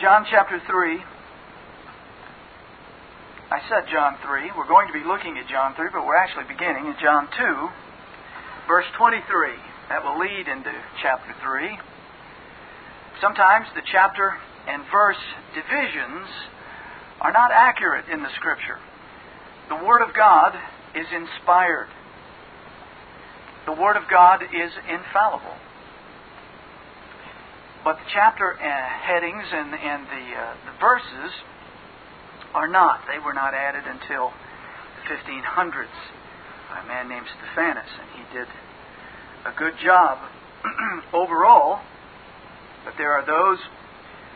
John chapter 3. I said John 3. We're going to be looking at John 3, but we're actually beginning in John 2, verse 23. That will lead into chapter 3. Sometimes the chapter and verse divisions are not accurate in the Scripture. The Word of God is inspired. The Word of God is infallible. But the chapter uh, headings and, and the, uh, the verses are not. They were not added until the 1500s by a man named Stephanus, and he did a good job overall. But there are those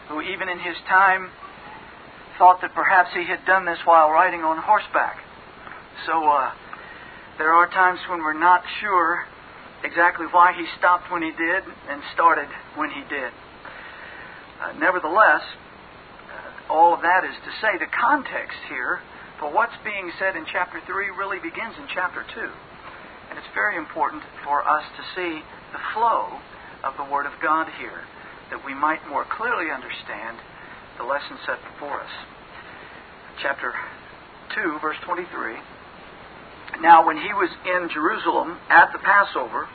who, even in his time, thought that perhaps he had done this while riding on horseback. So uh, there are times when we're not sure exactly why he stopped when he did and started when he did. Uh, nevertheless, all of that is to say the context here for what's being said in chapter 3 really begins in chapter 2. And it's very important for us to see the flow of the Word of God here, that we might more clearly understand the lesson set before us. Chapter 2, verse 23. Now, when he was in Jerusalem at the Passover,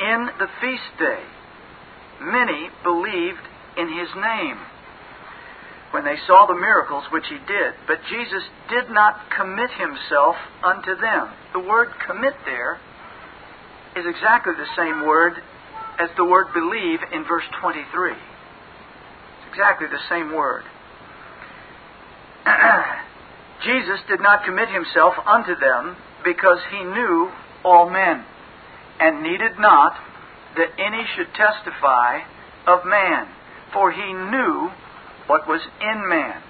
in the feast day, many believed in his name when they saw the miracles which he did. But Jesus did not commit himself unto them. The word commit there is exactly the same word as the word believe in verse 23. It's exactly the same word. Jesus did not commit himself unto them because he knew all men, and needed not that any should testify of man, for he knew what was in man.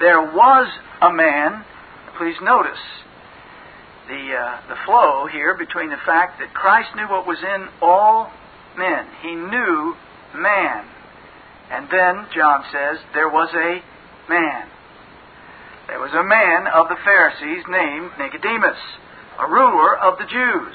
There was a man, please notice the, uh, the flow here between the fact that Christ knew what was in all men. He knew man. And then, John says, there was a man. There was a man of the Pharisees named Nicodemus, a ruler of the Jews.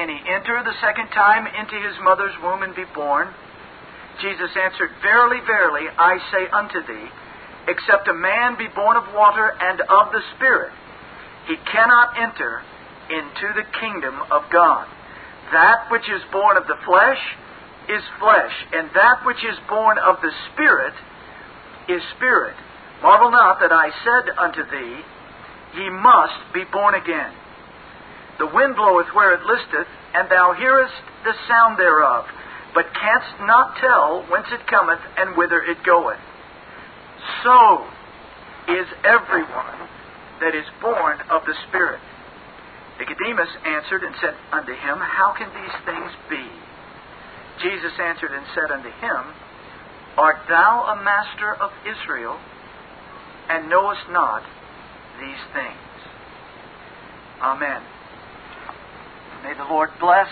Can he enter the second time into his mother's womb and be born? Jesus answered, Verily, verily, I say unto thee, except a man be born of water and of the Spirit, he cannot enter into the kingdom of God. That which is born of the flesh is flesh, and that which is born of the Spirit is spirit. Marvel not that I said unto thee, Ye must be born again. The wind bloweth where it listeth, and thou hearest the sound thereof but canst not tell whence it cometh and whither it goeth. So is everyone that is born of the Spirit. Nicodemus answered and said unto him, How can these things be? Jesus answered and said unto him, Art thou a master of Israel, and knowest not these things? Amen. May the Lord bless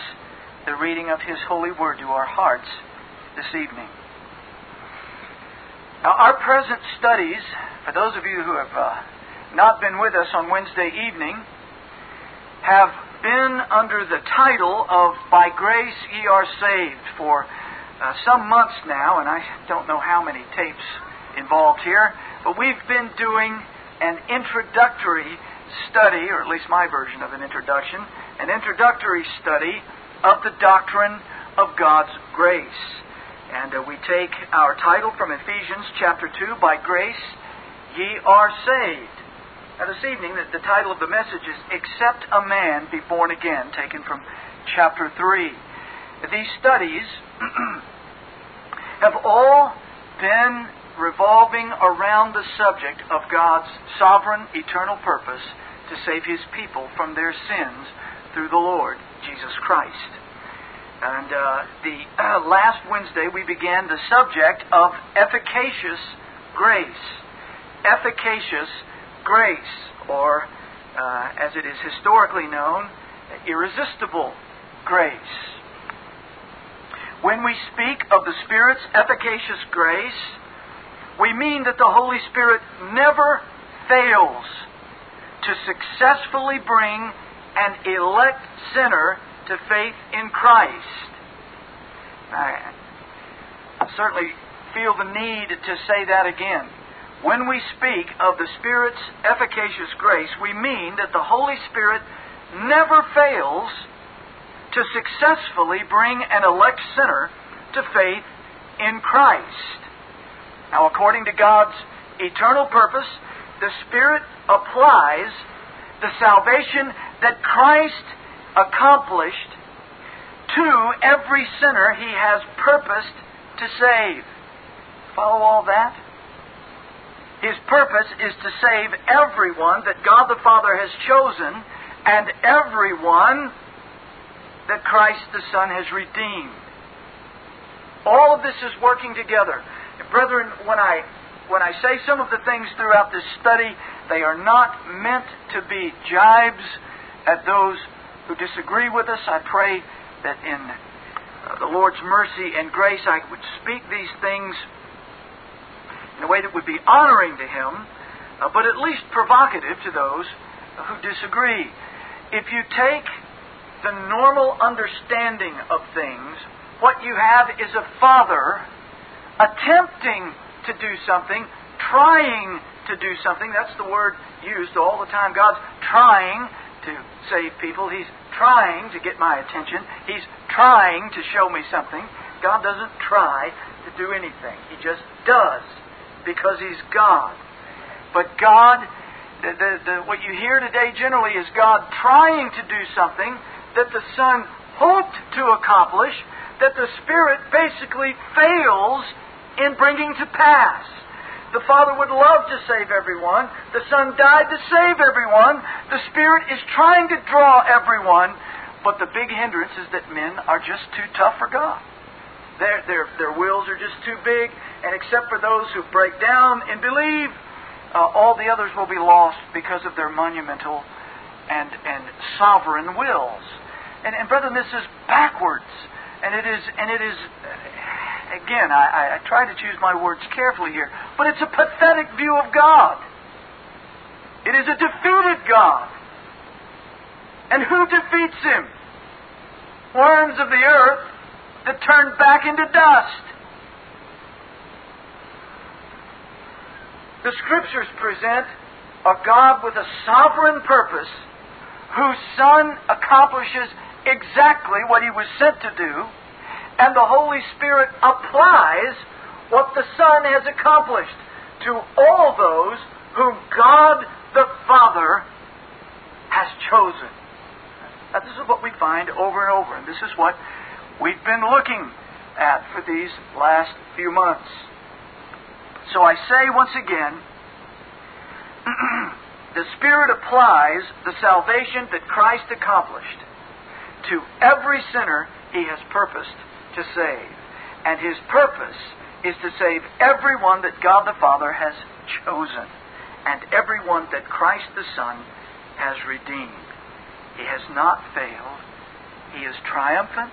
the reading of His holy word to our hearts this evening. Now, our present studies, for those of you who have uh, not been with us on Wednesday evening, have been under the title of By Grace Ye Are Saved for uh, some months now, and I don't know how many tapes involved here, but we've been doing an introductory study, or at least my version of an introduction, an introductory study of the doctrine of God's grace. And uh, we take our title from Ephesians chapter 2 By grace ye are saved. Now, this evening, the, the title of the message is Except a Man Be Born Again, taken from chapter 3. These studies have all been revolving around the subject of God's sovereign, eternal purpose to save His people from their sins through the Lord Jesus Christ. And uh, the uh, last Wednesday we began the subject of efficacious grace. Efficacious grace, or uh, as it is historically known, irresistible grace. When we speak of the Spirit's efficacious grace, we mean that the Holy Spirit never fails to successfully bring an elect sinner to faith in Christ. I certainly feel the need to say that again. When we speak of the Spirit's efficacious grace, we mean that the Holy Spirit never fails to successfully bring an elect sinner to faith in Christ. Now, according to God's eternal purpose, the Spirit applies the salvation that Christ accomplished to every sinner he has purposed to save. Follow all that? His purpose is to save everyone that God the Father has chosen and everyone that Christ the Son has redeemed. All of this is working together. Brethren, when I when I say some of the things throughout this study, they are not meant to be jibes at those who disagree with us. I pray that in uh, the Lord's mercy and grace I would speak these things in a way that would be honoring to Him, uh, but at least provocative to those who disagree. If you take the normal understanding of things, what you have is a father attempting to do something, trying to do something. That's the word used all the time. God's trying to save people. He's trying to get my attention. He's trying to show me something. God doesn't try to do anything. He just does because He's God. But God, the, the, the, what you hear today generally is God trying to do something that the Son hoped to accomplish, that the Spirit basically fails in bringing to pass. The Father would love to save everyone. The Son died to save everyone. The Spirit is trying to draw everyone. But the big hindrance is that men are just too tough for God. Their, their, their wills are just too big, and except for those who break down and believe, uh, all the others will be lost because of their monumental and, and sovereign wills. And, and brethren, this is backwards. And it is, and it is again, I, I try to choose my words carefully here, but it's a pathetic view of God. It is a defeated God. And who defeats him? Worms of the earth that turn back into dust. The Scriptures present a God with a sovereign purpose whose Son accomplishes exactly what he was sent to do and the Holy Spirit applies what the Son has accomplished to all those whom God the Father has chosen. Now, this is what we find over and over, and this is what we've been looking at for these last few months. So I say once again, the Spirit applies the salvation that Christ accomplished to every sinner he has purposed to save. And his purpose is to save everyone that God the Father has chosen and everyone that Christ the Son has redeemed. He has not failed. He is triumphant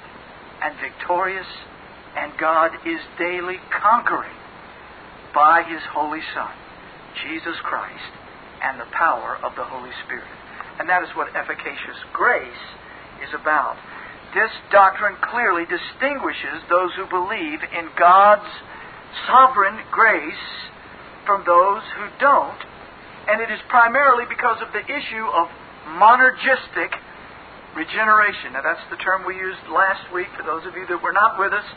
and victorious, and God is daily conquering by his Holy Son, Jesus Christ, and the power of the Holy Spirit. And that is what efficacious grace is about. This doctrine clearly distinguishes those who believe in God's sovereign grace from those who don't, and it is primarily because of the issue of monergistic regeneration. Now, that's the term we used last week for those of you that were not with us.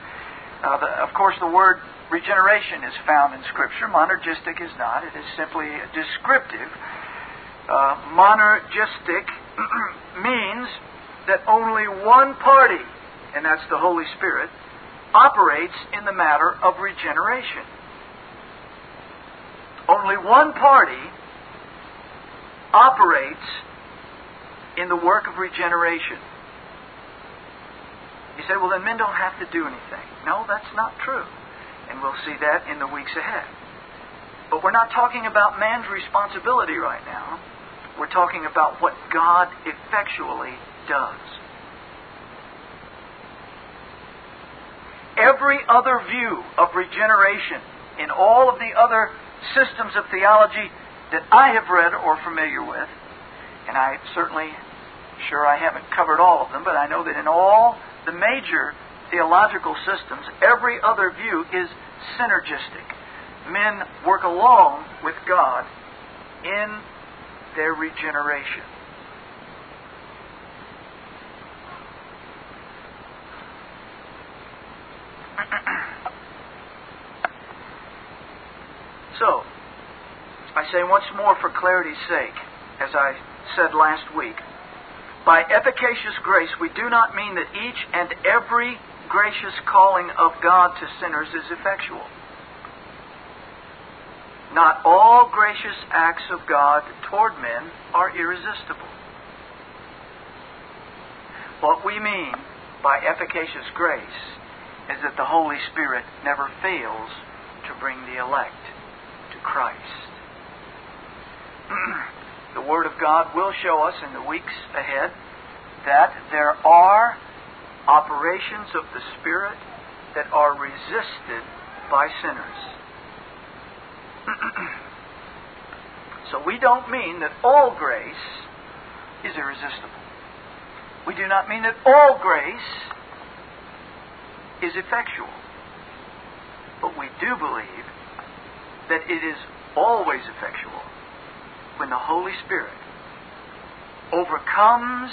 Uh, the, of course, the word regeneration is found in Scripture. Monergistic is not, it is simply descriptive. Uh, monergistic means that only one party, and that's the Holy Spirit, operates in the matter of regeneration. Only one party operates in the work of regeneration. You say, well, then men don't have to do anything. No, that's not true. And we'll see that in the weeks ahead. But we're not talking about man's responsibility right now. We're talking about what God effectually does. Every other view of regeneration in all of the other systems of theology that I have read or familiar with, and I certainly sure I haven't covered all of them, but I know that in all the major theological systems, every other view is synergistic. Men work along with God in their regeneration. So, I say once more for clarity's sake, as I said last week, by efficacious grace, we do not mean that each and every gracious calling of God to sinners is effectual. Not all gracious acts of God toward men are irresistible. What we mean by efficacious grace is that the Holy Spirit never fails to bring the elect to Christ. the Word of God will show us in the weeks ahead that there are operations of the Spirit that are resisted by sinners. so we don't mean that all grace is irresistible. We do not mean that all grace is effectual. But we do believe that it is always effectual when the Holy Spirit overcomes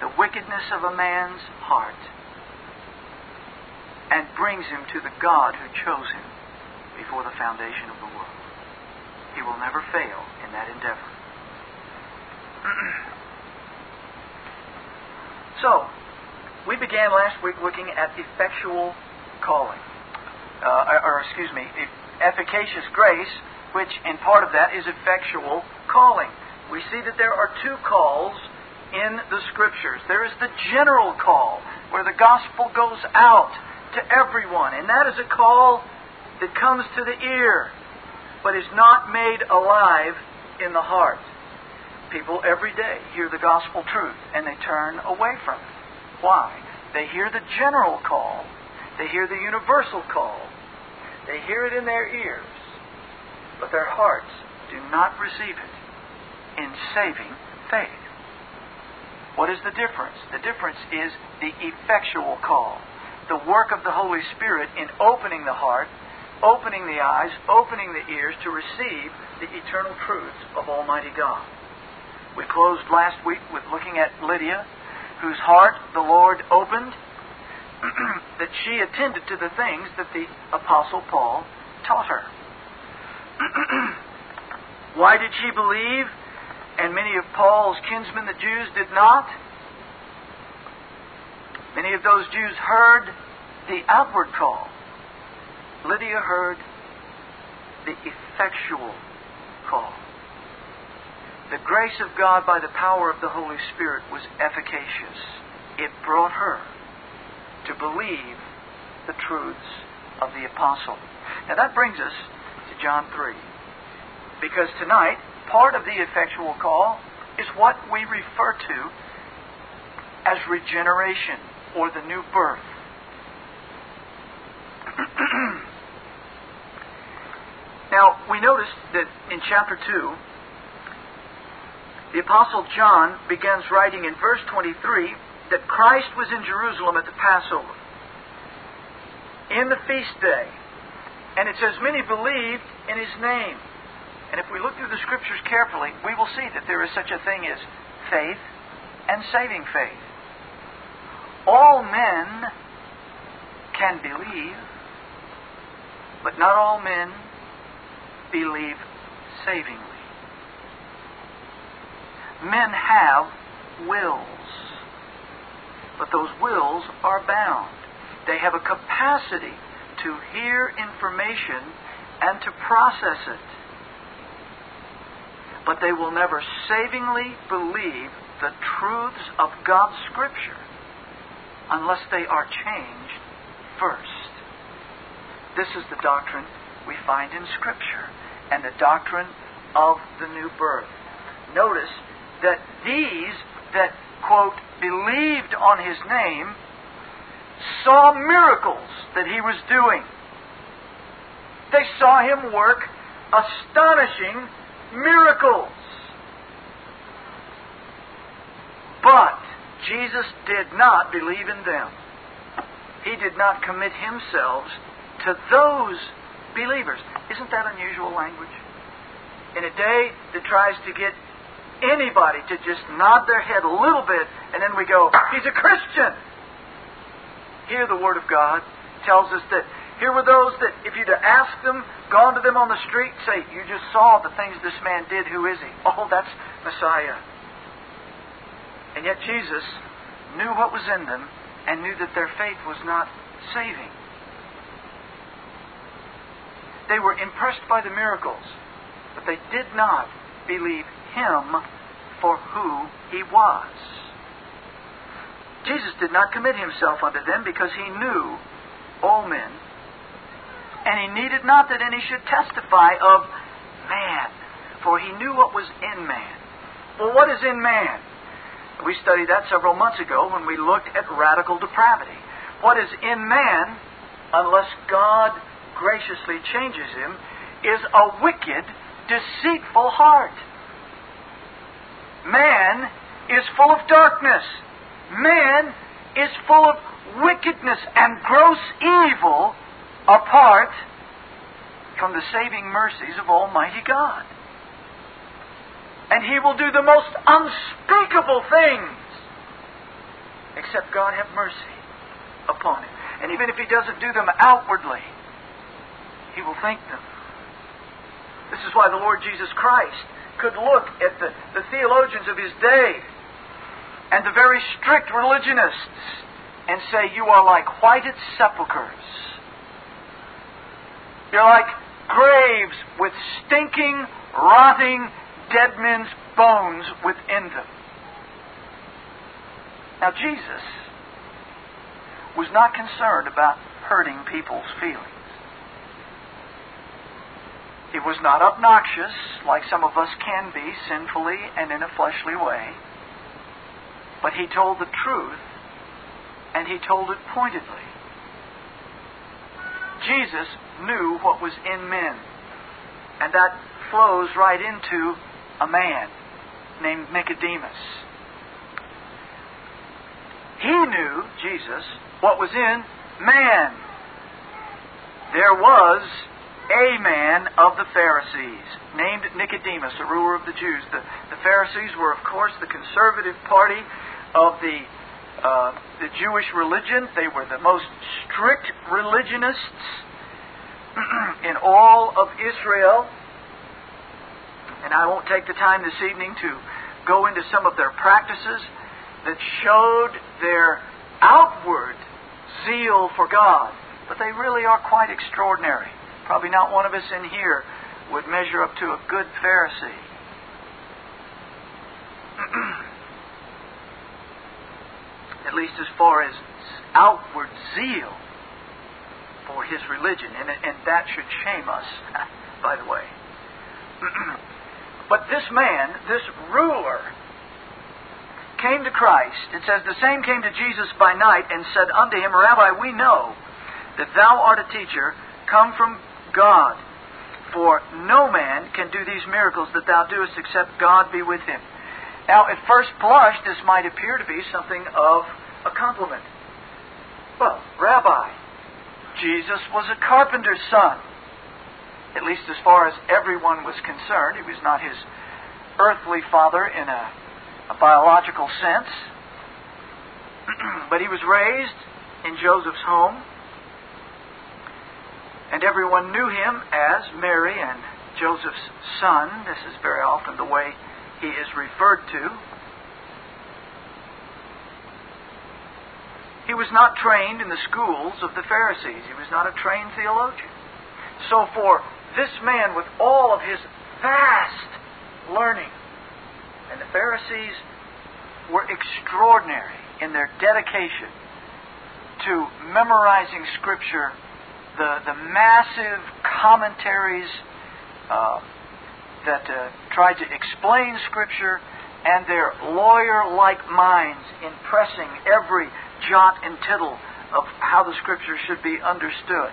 the wickedness of a man's heart and brings him to the God who chose him before the foundation of the world. He will never fail in that endeavor. so, we began last week looking at effectual calling, uh, or excuse me, efficacious grace, which in part of that is effectual calling. We see that there are two calls in the Scriptures. There is the general call, where the gospel goes out to everyone, and that is a call that comes to the ear, but is not made alive in the heart. People every day hear the gospel truth and they turn away from it. Why? They hear the general call, they hear the universal call, they hear it in their ears, but their hearts do not receive it in saving faith. What is the difference? The difference is the effectual call, the work of the Holy Spirit in opening the heart, opening the eyes, opening the ears to receive the eternal truths of Almighty God. We closed last week with looking at Lydia, whose heart the Lord opened, that she attended to the things that the Apostle Paul taught her. Why did she believe? And many of Paul's kinsmen, the Jews, did not. Many of those Jews heard the outward call. Lydia heard the effectual call. The grace of God by the power of the Holy Spirit was efficacious. It brought her to believe the truths of the apostle. Now that brings us to John 3. Because tonight, part of the effectual call is what we refer to as regeneration or the new birth. now, we notice that in chapter 2, the Apostle John begins writing in verse 23 that Christ was in Jerusalem at the Passover, in the feast day. And it says, Many believed in his name. And if we look through the scriptures carefully, we will see that there is such a thing as faith and saving faith. All men can believe, but not all men believe savingly. Men have wills, but those wills are bound. They have a capacity to hear information and to process it but they will never savingly believe the truths of God's Scripture. unless they are changed first. This is the doctrine we find in Scripture and the doctrine of the new birth. Notice that these that, quote, believed on his name saw miracles that he was doing. They saw him work astonishing miracles. But Jesus did not believe in them. He did not commit himself to those believers. Isn't that unusual language? In a day that tries to get anybody to just nod their head a little bit, and then we go, he's a Christian. Here, the Word of God tells us that here were those that, if you'd asked them, gone to them on the street, say, You just saw the things this man did, who is he? Oh, that's Messiah. And yet Jesus knew what was in them and knew that their faith was not saving. They were impressed by the miracles, but they did not believe him for who he was. Jesus did not commit himself unto them because he knew all men, and he needed not that any should testify of man, for he knew what was in man. Well, what is in man? We studied that several months ago when we looked at radical depravity. What is in man, unless God graciously changes him, is a wicked, deceitful heart. Man is full of darkness. Man is full of wickedness and gross evil apart from the saving mercies of Almighty God. And he will do the most unspeakable things except God have mercy upon him. And even if he doesn't do them outwardly, he will think them. This is why the Lord Jesus Christ could look at the, the theologians of his day and the very strict religionists and say, You are like whited sepulchres. You're like graves with stinking, rotting, dead men's bones within them. Now, Jesus was not concerned about hurting people's feelings. He was not obnoxious, like some of us can be, sinfully and in a fleshly way. But he told the truth, and he told it pointedly. Jesus knew what was in men, and that flows right into a man named Nicodemus. He knew, Jesus, what was in man. There was a man of the Pharisees named Nicodemus, a ruler of the Jews. The, the Pharisees were, of course, the conservative party of the, uh, the Jewish religion. They were the most strict religionists in all of Israel. And I won't take the time this evening to go into some of their practices that showed their outward zeal for God, but they really are quite extraordinary. Probably not one of us in here would measure up to a good Pharisee. At least as far as outward zeal for his religion, and, and that should shame us, by the way. but this man, this ruler, came to Christ. It says, The same came to Jesus by night and said unto him, Rabbi, we know that thou art a teacher come from God. For no man can do these miracles that thou doest except God be with him. Now, at first blush, this might appear to be something of a compliment. Well, Rabbi, Jesus was a carpenter's son. At least as far as everyone was concerned. He was not his earthly father in a, a biological sense. but he was raised in Joseph's home and everyone knew him as Mary and Joseph's son. This is very often the way he is referred to. He was not trained in the schools of the Pharisees. He was not a trained theologian. So, for this man, with all of his vast learning, and the Pharisees were extraordinary in their dedication to memorizing Scripture, the, the massive commentaries uh, that uh, try to explain Scripture, and their lawyer like minds impressing every jot and tittle of how the Scripture should be understood.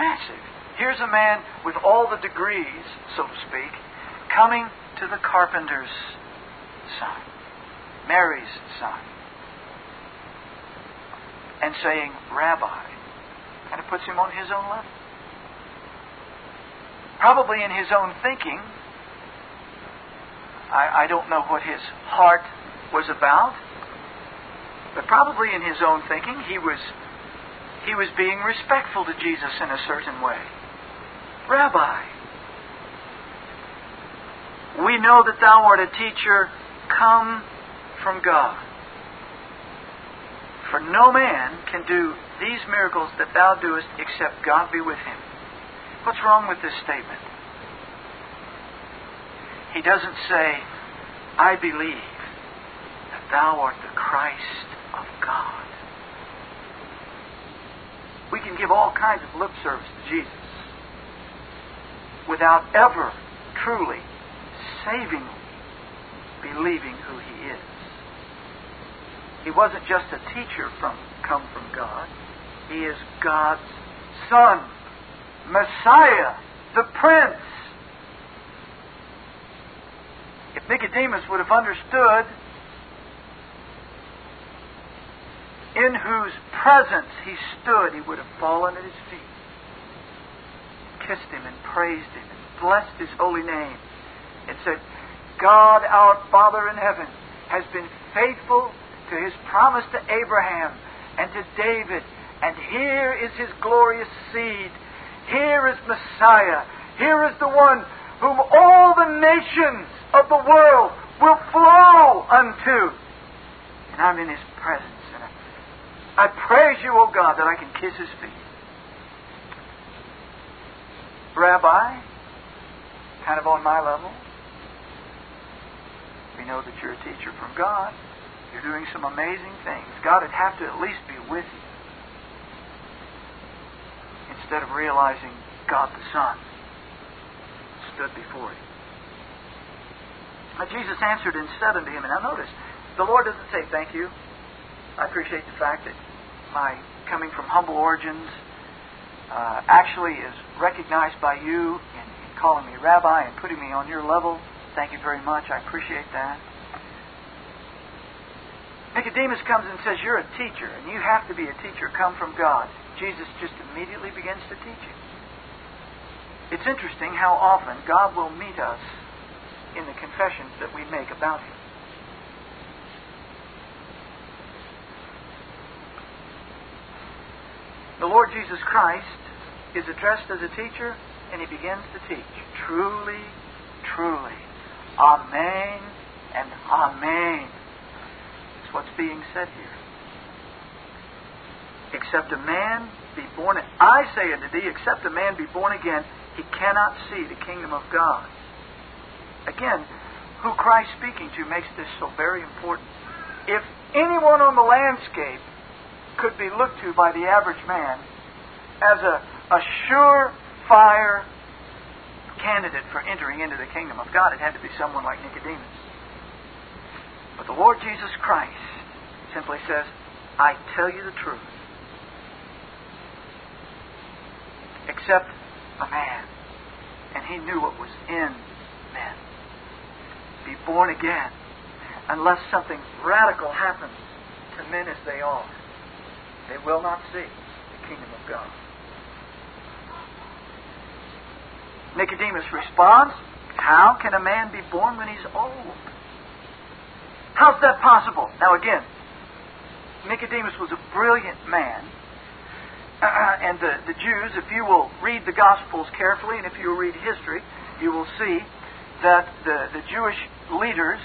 Massive. Here's a man with all the degrees, so to speak, coming to the carpenter's son, Mary's son, and saying, Rabbi. And it puts him on his own level. Probably in his own thinking, I, I don't know what his heart was about, but probably in his own thinking, he was he was being respectful to Jesus in a certain way. Rabbi, we know that thou art a teacher come from God. For no man can do these miracles that thou doest except God be with him. What's wrong with this statement? He doesn't say, I believe that thou art the Christ of God. We can give all kinds of lip service to Jesus without ever truly, savingly believing who He is. He wasn't just a teacher from come from God. He is God's Son, Messiah, the Prince. If Nicodemus would have understood in whose presence he stood, he would have fallen at his feet, kissed him and praised him and blessed his holy name, and said, God our Father in heaven has been faithful to his promise to Abraham and to David, and here is his glorious seed. Here is Messiah. Here is the one whom all the nations of the world will flow unto. And I'm in his presence. And I, I praise you, O God, that I can kiss his feet. Rabbi, kind of on my level, we know that you're a teacher from God. You're doing some amazing things. God would have to at least be with you instead of realizing God the Son stood before him. Now, Jesus answered said unto him, and now notice, the Lord doesn't say thank you. I appreciate the fact that my coming from humble origins uh, actually is recognized by you in, in calling me rabbi and putting me on your level. Thank you very much. I appreciate that. Nicodemus comes and says, You're a teacher, and you have to be a teacher, come from God. Jesus just immediately begins to teach him. It's interesting how often God will meet us in the confessions that we make about Him. The Lord Jesus Christ is addressed as a teacher, and He begins to teach. Truly, truly. Amen and Amen. That's what's being said here. Except a man be born, I say unto thee, except a man be born again, he cannot see the kingdom of God. Again, who Christ speaking to makes this so very important. If anyone on the landscape could be looked to by the average man as a, a surefire candidate for entering into the kingdom of God, it had to be someone like Nicodemus. But the Lord Jesus Christ simply says, I tell you the truth. Except a man, and he knew what was in men. Be born again, unless something radical happens to men as they are. They will not see the kingdom of God. Nicodemus responds, How can a man be born when he's old? How's that possible? Now, again, Nicodemus was a brilliant man. Uh, and the, the Jews, if you will read the Gospels carefully and if you will read history, you will see that the, the Jewish leaders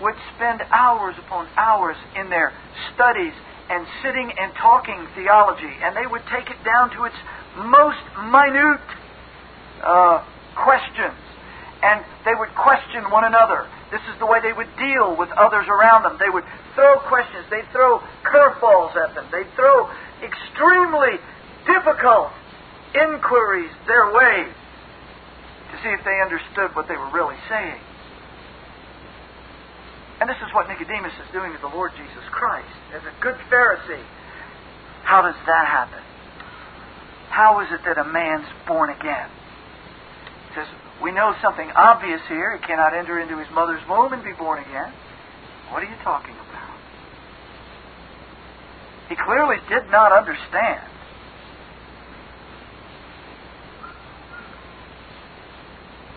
would spend hours upon hours in their studies and sitting and talking theology, and they would take it down to its most minute uh, questions. And they would question one another This is the way they would deal with others around them. They would throw questions, they'd throw curveballs at them, they'd throw extremely difficult inquiries their way to see if they understood what they were really saying. And this is what Nicodemus is doing to the Lord Jesus Christ as a good Pharisee. How does that happen? How is it that a man's born again? He says, we know something obvious here. He cannot enter into his mother's womb and be born again. What are you talking about? He clearly did not understand.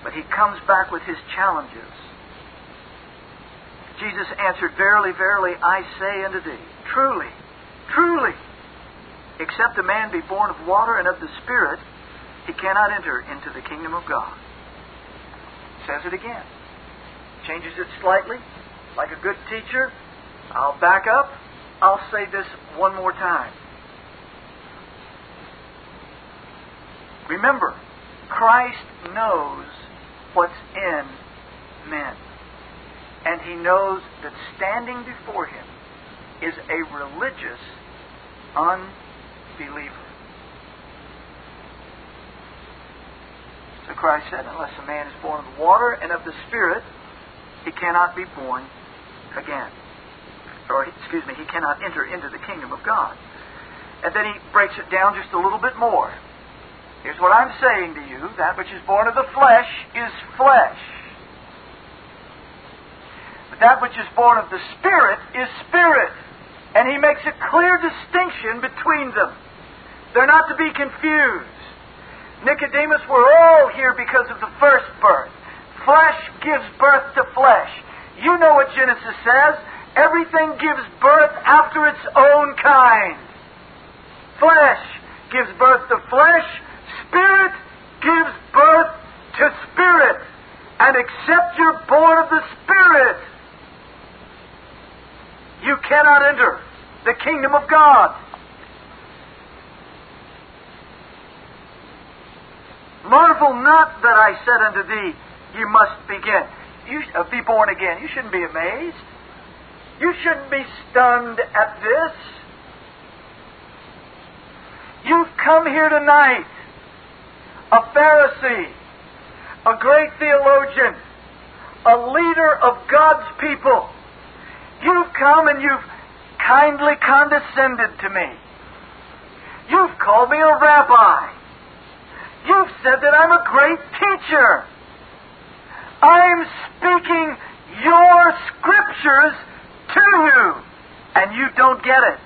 But he comes back with his challenges. Jesus answered, Verily, verily, I say unto thee, truly, truly, except a man be born of water and of the Spirit, he cannot enter into the kingdom of God. Says it again. Changes it slightly. Like a good teacher, I'll back up. I'll say this one more time. Remember, Christ knows what's in men. And he knows that standing before him is a religious unbeliever. So Christ said, Unless a man is born of the water and of the Spirit, he cannot be born again. Or, excuse me, he cannot enter into the kingdom of God. And then he breaks it down just a little bit more. Here's what I'm saying to you that which is born of the flesh is flesh. But that which is born of the Spirit is spirit. And he makes a clear distinction between them. They're not to be confused. Nicodemus, we're all here because of the first birth. Flesh gives birth to flesh. You know what Genesis says. Everything gives birth after its own kind. Flesh gives birth to flesh, Spirit gives birth to spirit. And except you're born of the Spirit, you cannot enter the kingdom of God. Marvel not that I said unto thee, You must begin. You uh, be born again. You shouldn't be amazed. You shouldn't be stunned at this. You've come here tonight a Pharisee, a great theologian, a leader of God's people. You've come and you've kindly condescended to me. You've called me a rabbi. You've said that I'm a great teacher. I'm speaking your scriptures to you, and you don't get it.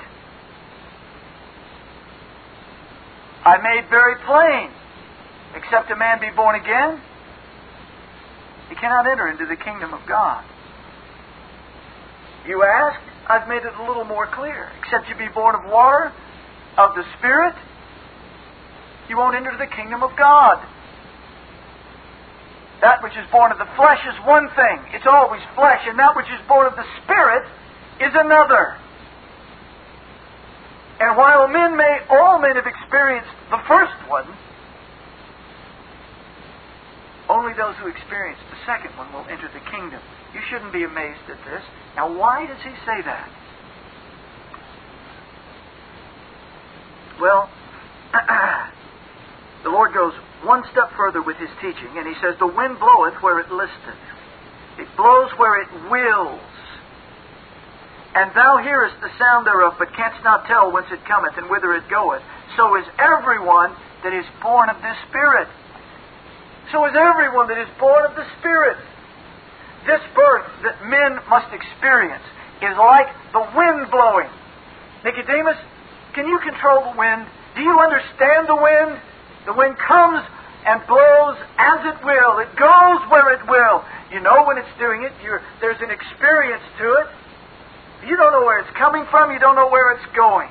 I made very plain except a man be born again, he cannot enter into the kingdom of God. You ask, I've made it a little more clear. Except you be born of water, of the Spirit, you won't enter the kingdom of God. That which is born of the flesh is one thing, it's always flesh, and that which is born of the Spirit is another. And while men may, all men have experienced the first one, only those who experience the second one will enter the kingdom. You shouldn't be amazed at this. Now, why does he say that? Well, the Lord goes one step further with his teaching, and he says, The wind bloweth where it listeth, it blows where it wills. And thou hearest the sound thereof, but canst not tell whence it cometh and whither it goeth. So is everyone that is born of this Spirit so is everyone that is born of the Spirit. This birth that men must experience is like the wind blowing. Nicodemus, can you control the wind? Do you understand the wind? The wind comes and blows as it will. It goes where it will. You know when it's doing it. There's an experience to it. You don't know where it's coming from. You don't know where it's going.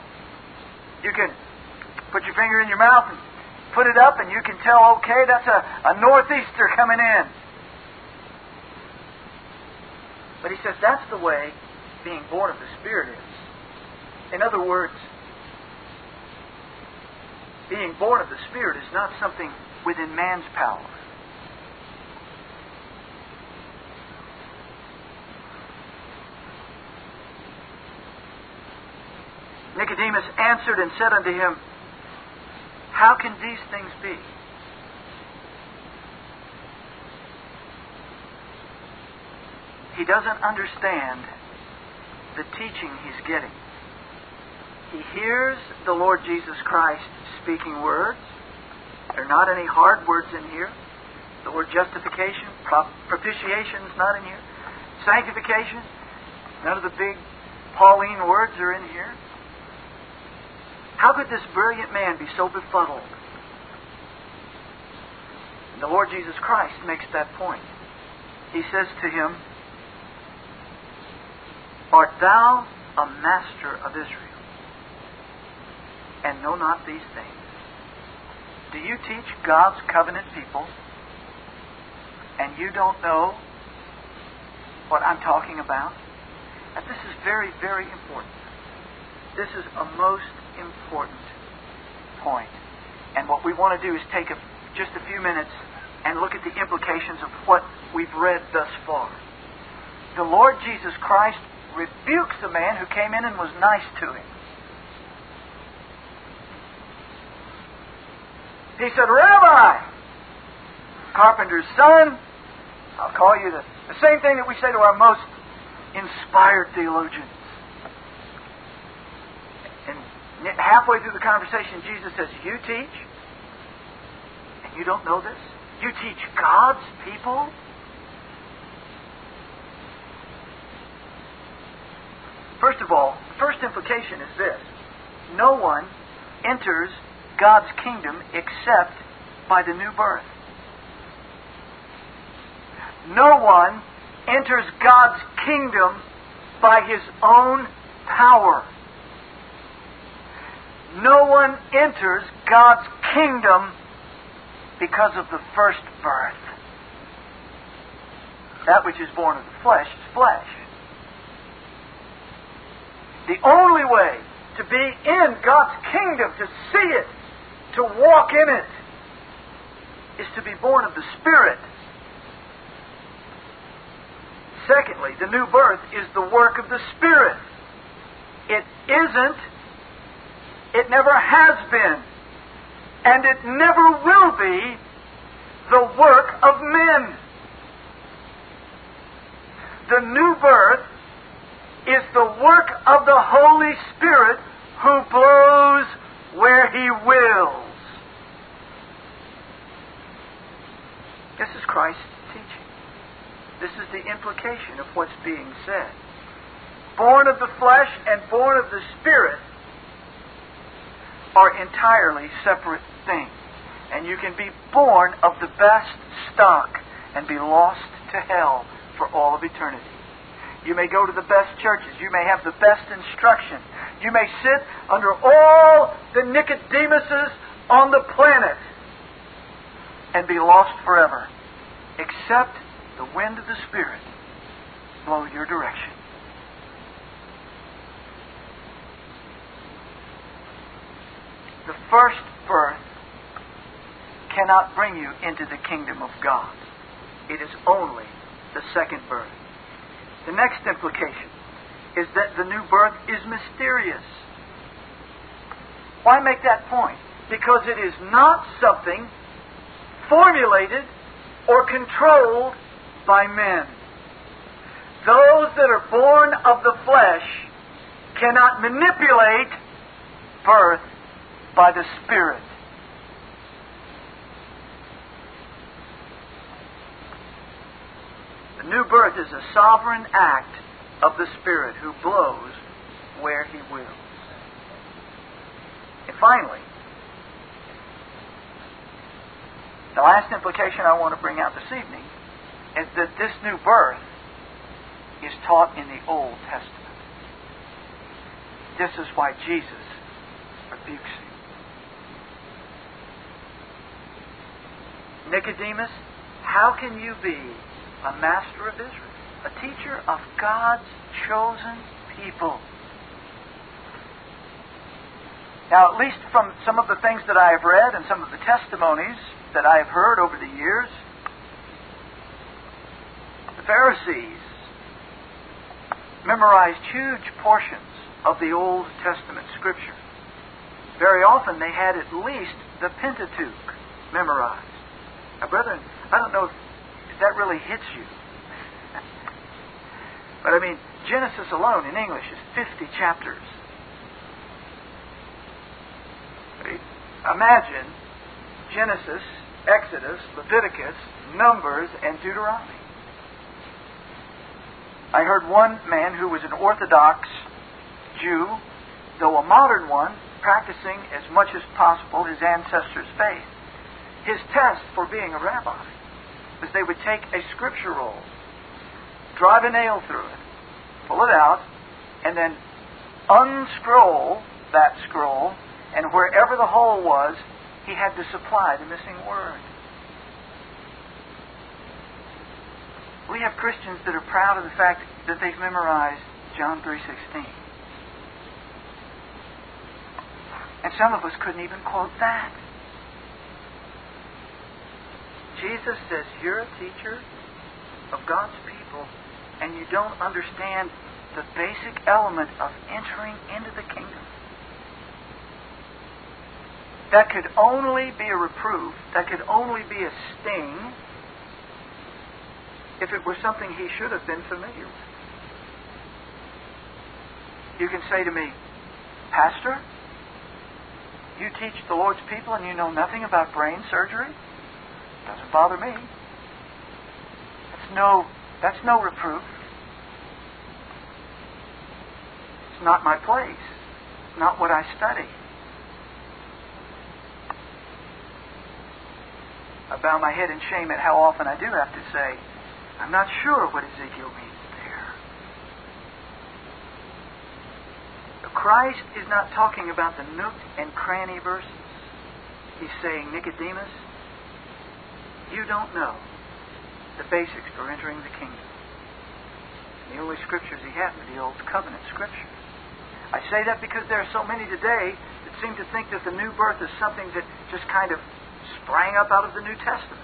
You can put your finger in your mouth and put it up and you can tell, okay, that's a, a northeaster coming in. But he says that's the way being born of the Spirit is. In other words, being born of the Spirit is not something within man's power. Nicodemus answered and said unto him, How can these things be? He doesn't understand the teaching he's getting. He hears the Lord Jesus Christ speaking words. There are not any hard words in here. The word justification, propitiation is not in here. Sanctification, none of the big Pauline words are in here. How could this brilliant man be so befuddled? The Lord Jesus Christ makes that point. He says to him, Art thou a master of Israel, and know not these things? Do you teach God's covenant people, and you don't know what I'm talking about? And this is very, very important. This is a most important point. And what we want to do is take a, just a few minutes and look at the implications of what we've read thus far. The Lord Jesus Christ rebukes the man who came in and was nice to him. He said, Rabbi, carpenter's son, I'll call you the, the same thing that we say to our most inspired theologians. And halfway through the conversation, Jesus says, You teach? And you don't know this? You teach God's people? First of all, the first implication is this no one enters God's kingdom except by the new birth. No one enters God's kingdom by his own power. No one enters God's kingdom because of the first birth. That which is born of the flesh is flesh. The only way to be in God's kingdom, to see it, to walk in it, is to be born of the Spirit. Secondly, the new birth is the work of the Spirit. It isn't, it never has been, and it never will be the work of men. The new birth is the work of the Holy Spirit who blows where He wills. This is Christ's teaching. This is the implication of what's being said. Born of the flesh and born of the Spirit are entirely separate things. And you can be born of the best stock and be lost to hell for all of eternity. You may go to the best churches. You may have the best instruction. You may sit under all the Nicodemuses on the planet and be lost forever, except the wind of the Spirit blow your direction. The first birth cannot bring you into the kingdom of God. It is only the second birth. The next implication is that the new birth is mysterious. Why make that point? Because it is not something formulated or controlled by men. Those that are born of the flesh cannot manipulate birth by the Spirit. The new birth is a sovereign act of the Spirit who blows where He wills. And finally, the last implication I want to bring out this evening is that this new birth is taught in the Old Testament. This is why Jesus rebukes. Nicodemus, how can you be a master of Israel, a teacher of God's chosen people. Now, at least from some of the things that I have read and some of the testimonies that I have heard over the years, the Pharisees memorized huge portions of the Old Testament Scripture. Very often they had at least the Pentateuch memorized. Now, brethren, I don't know if that really hits you. But I mean, Genesis alone in English is 50 chapters. Imagine Genesis, Exodus, Leviticus, Numbers, and Deuteronomy. I heard one man who was an Orthodox Jew, though a modern one, practicing as much as possible his ancestors' faith. His test for being a rabbi was they would take a scripture roll, drive a nail through it, pull it out, and then unscroll that scroll, and wherever the hole was, he had to supply the missing word. We have Christians that are proud of the fact that they've memorized John 3:16. And some of us couldn't even quote that. Jesus says, You're a teacher of God's people, and you don't understand the basic element of entering into the kingdom. That could only be a reproof, that could only be a sting if it were something he should have been familiar with. You can say to me, Pastor, you teach the Lord's people and you know nothing about brain surgery? Doesn't bother me. It's no that's no reproof. It's not my place. It's not what I study. I bow my head in shame at how often I do have to say, I'm not sure what Ezekiel means there. But Christ is not talking about the nook and cranny verses. He's saying, Nicodemus, you don't know the basics for entering the kingdom. And The only scriptures he had were the Old Covenant scriptures. I say that because there are so many today that seem to think that the new birth is something that just kind of sprang up out of the New Testament.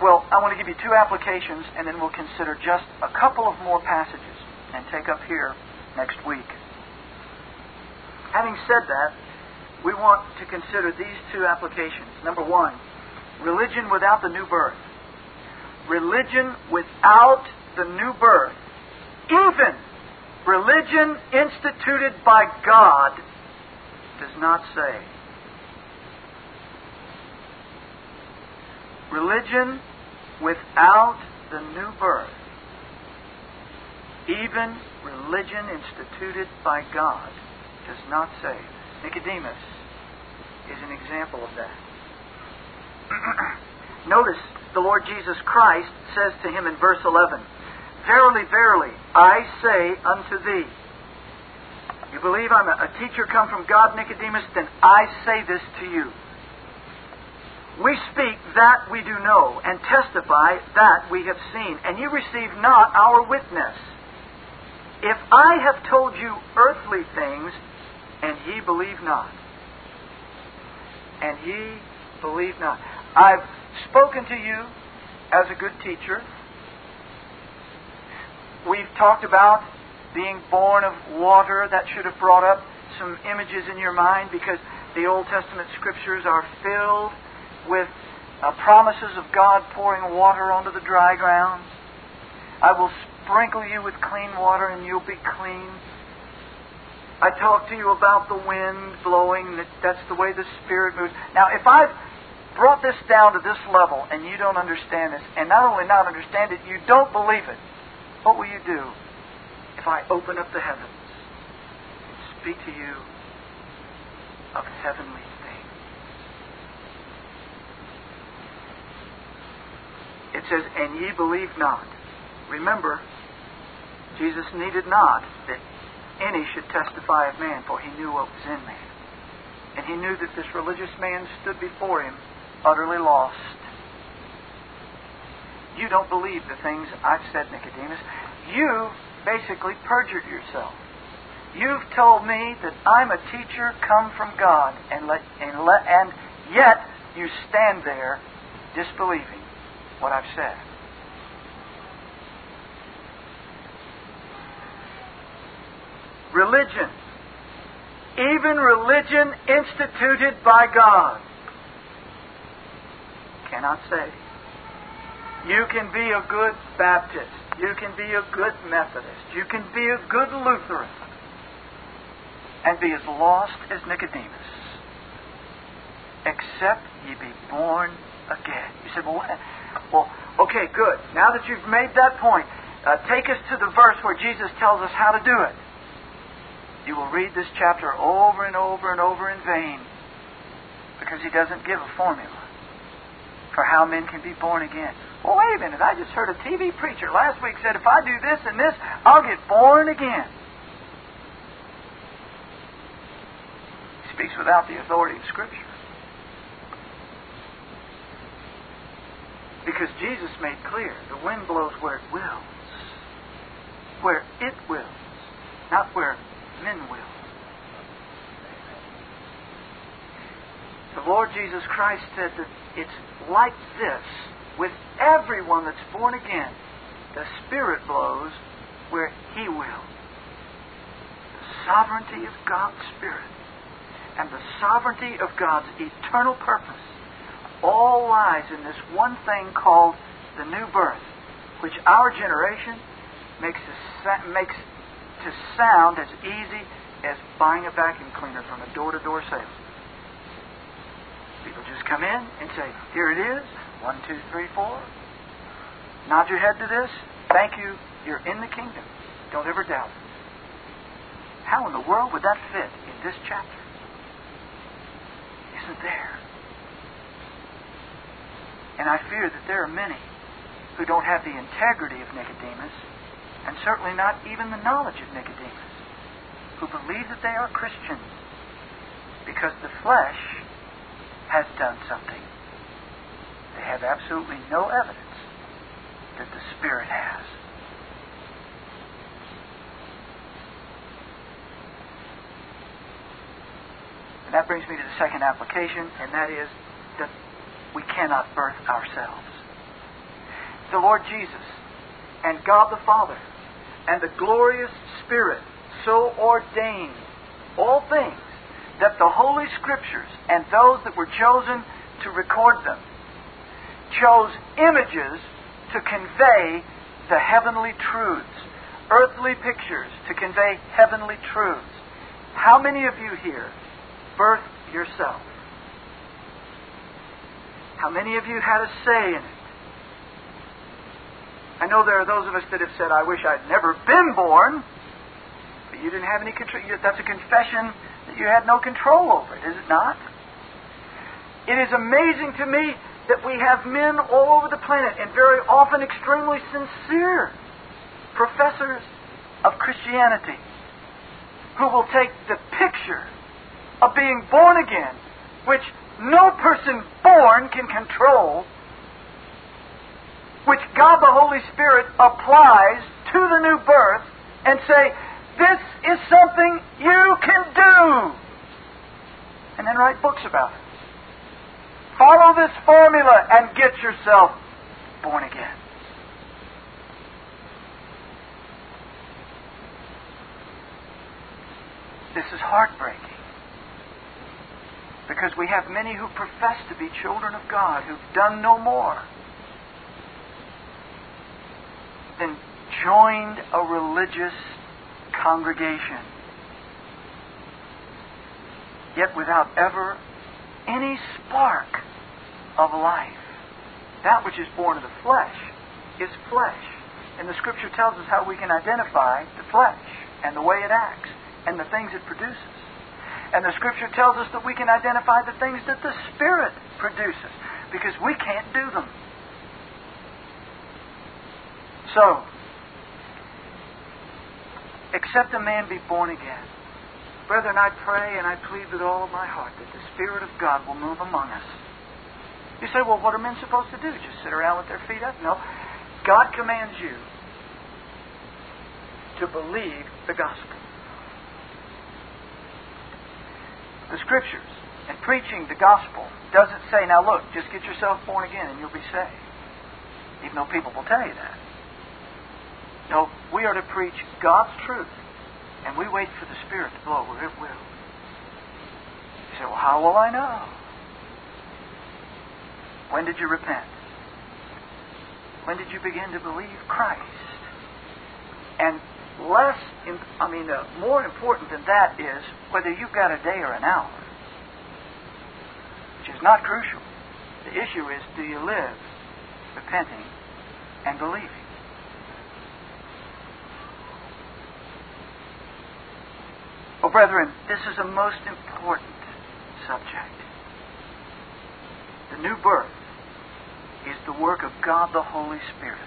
Well, I want to give you two applications, and then we'll consider just a couple of more passages and take up here next week. Having said that, we want to consider these two applications. Number one, religion without the new birth. Religion without the new birth, even religion instituted by God, does not save. Religion without the new birth, even religion instituted by God, does not save. Nicodemus is an example of that. Notice the Lord Jesus Christ says to him in verse 11, Verily, verily, I say unto thee, you believe I'm a, teacher come from God, Nicodemus? Then I say this to you. We speak that we do know, and testify that we have seen, and you receive not our witness. If I have told you earthly things, and ye believe not. And ye believe not. I've spoken to you as a good teacher. We've talked about being born of water. That should have brought up some images in your mind because the Old Testament scriptures are filled with uh, promises of God pouring water onto the dry ground. I will sprinkle you with clean water and you'll be clean. I talked to you about the wind blowing, that that's the way the Spirit moves. Now, if I've brought this down to this level and you don't understand this, and not only not understand it, you don't believe it, what will you do if I open up the heavens and speak to you of heavenly things? It says, and ye believe not. Remember, Jesus needed not that any should testify of man, for he knew what was in man. And he knew that this religious man stood before him utterly lost. You don't believe the things I've said, Nicodemus. You basically perjured yourself. You've told me that I'm a teacher come from God, and, let, and, let, and yet you stand there disbelieving what I've said. religion, even religion instituted by God, cannot save. You can be a good Baptist. You can be a good Methodist. You can be a good Lutheran and be as lost as Nicodemus, except ye be born again. You said, well, well, okay, good. Now that you've made that point, uh, take us to the verse where Jesus tells us how to do it. You will read this chapter over and over and over in vain because he doesn't give a formula for how men can be born again. Well, wait a minute. I just heard a TV preacher last week said if I do this and this, I'll get born again. He speaks without the authority of Scripture. Because Jesus made clear the wind blows where it wills, where it wills, not where men will. The Lord Jesus Christ said that it's like this with everyone that's born again. The Spirit blows where He will. The sovereignty of God's Spirit and the sovereignty of God's eternal purpose all lies in this one thing called the new birth, which our generation makes, makes to sound as easy as buying a vacuum cleaner from a door to door salesman. People just come in and say, Here it is. One, two, three, four. Nod your head to this. Thank you. You're in the kingdom. Don't ever doubt it. How in the world would that fit in this chapter? Isn't there? And I fear that there are many who don't have the integrity of Nicodemus and certainly not even the knowledge of Nicodemus, who believe that they are Christians because the flesh has done something. They have absolutely no evidence that the Spirit has. And that brings me to the second application, and that is that we cannot birth ourselves. The Lord Jesus and God the Father and the glorious Spirit so ordained all things that the Holy Scriptures and those that were chosen to record them chose images to convey the heavenly truths, earthly pictures to convey heavenly truths. How many of you here birthed yourself? How many of you had a say in it? I know there are those of us that have said, I wish I'd never been born, but you didn't have any control. That's a confession you had no control over it, is it not? It is amazing to me that we have men all over the planet, and very often extremely sincere professors of Christianity, who will take the picture of being born again, which no person born can control, which God the Holy Spirit applies to the new birth and say, this is something you can do. And then write books about it. Follow this formula and get yourself born again. This is heartbreaking. Because we have many who profess to be children of God who've done no more than joined a religious congregation, yet without ever any spark of life. That which is born of the flesh is flesh. And the Scripture tells us how we can identify the flesh and the way it acts and the things it produces. And the Scripture tells us that we can identify the things that the Spirit produces because we can't do them. So, except a man be born again. Brethren, I pray and I plead with all of my heart that the Spirit of God will move among us. You say, well, what are men supposed to do? Just sit around with their feet up? No. God commands you to believe the gospel. The scriptures and preaching the gospel doesn't say, now look, just get yourself born again and you'll be saved. Even though people will tell you that. No, we are to preach God's truth and we wait for the Spirit to blow where it will. You say, well, how will I know? When did you repent? When did you begin to believe Christ? And less, I mean, uh, more important than that is whether you've got a day or an hour, which is not crucial. The issue is do you live repenting and believing? Oh, brethren, this is a most important subject. The new birth is the work of God the Holy Spirit.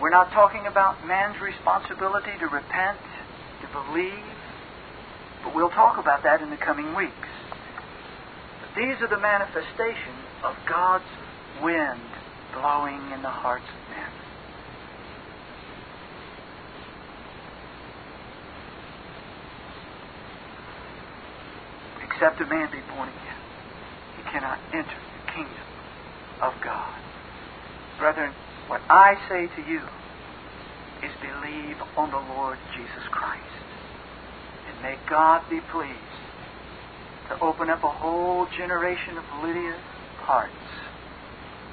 We're not talking about man's responsibility to repent, to believe, but we'll talk about that in the coming weeks. But these are the manifestations of God's wind blowing in the hearts of men. Except a man be born again, he cannot enter the kingdom of God. Brethren, what I say to you is believe on the Lord Jesus Christ. And may God be pleased to open up a whole generation of Lydia's hearts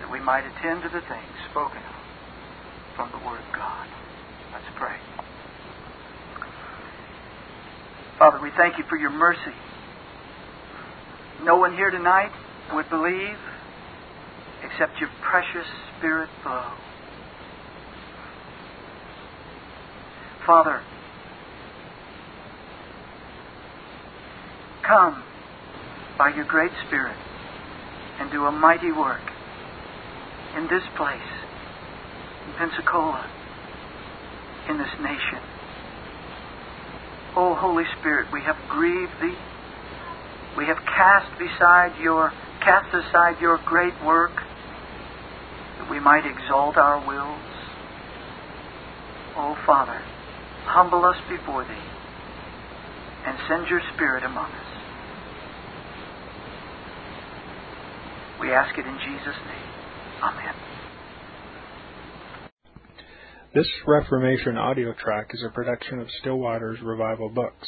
that we might attend to the things spoken of from the Word of God. Let's pray. Father, we thank you for your mercy. No one here tonight would believe except your precious Spirit. Father, come by your great Spirit and do a mighty work in this place, in Pensacola, in this nation. O oh, Holy Spirit, we have grieved thee. We have cast beside your cast aside your great work that we might exalt our wills. O oh, Father, humble us before thee and send your Spirit among us. We ask it in Jesus' name. Amen. This Reformation audio track is a production of Still Waters Revival Books.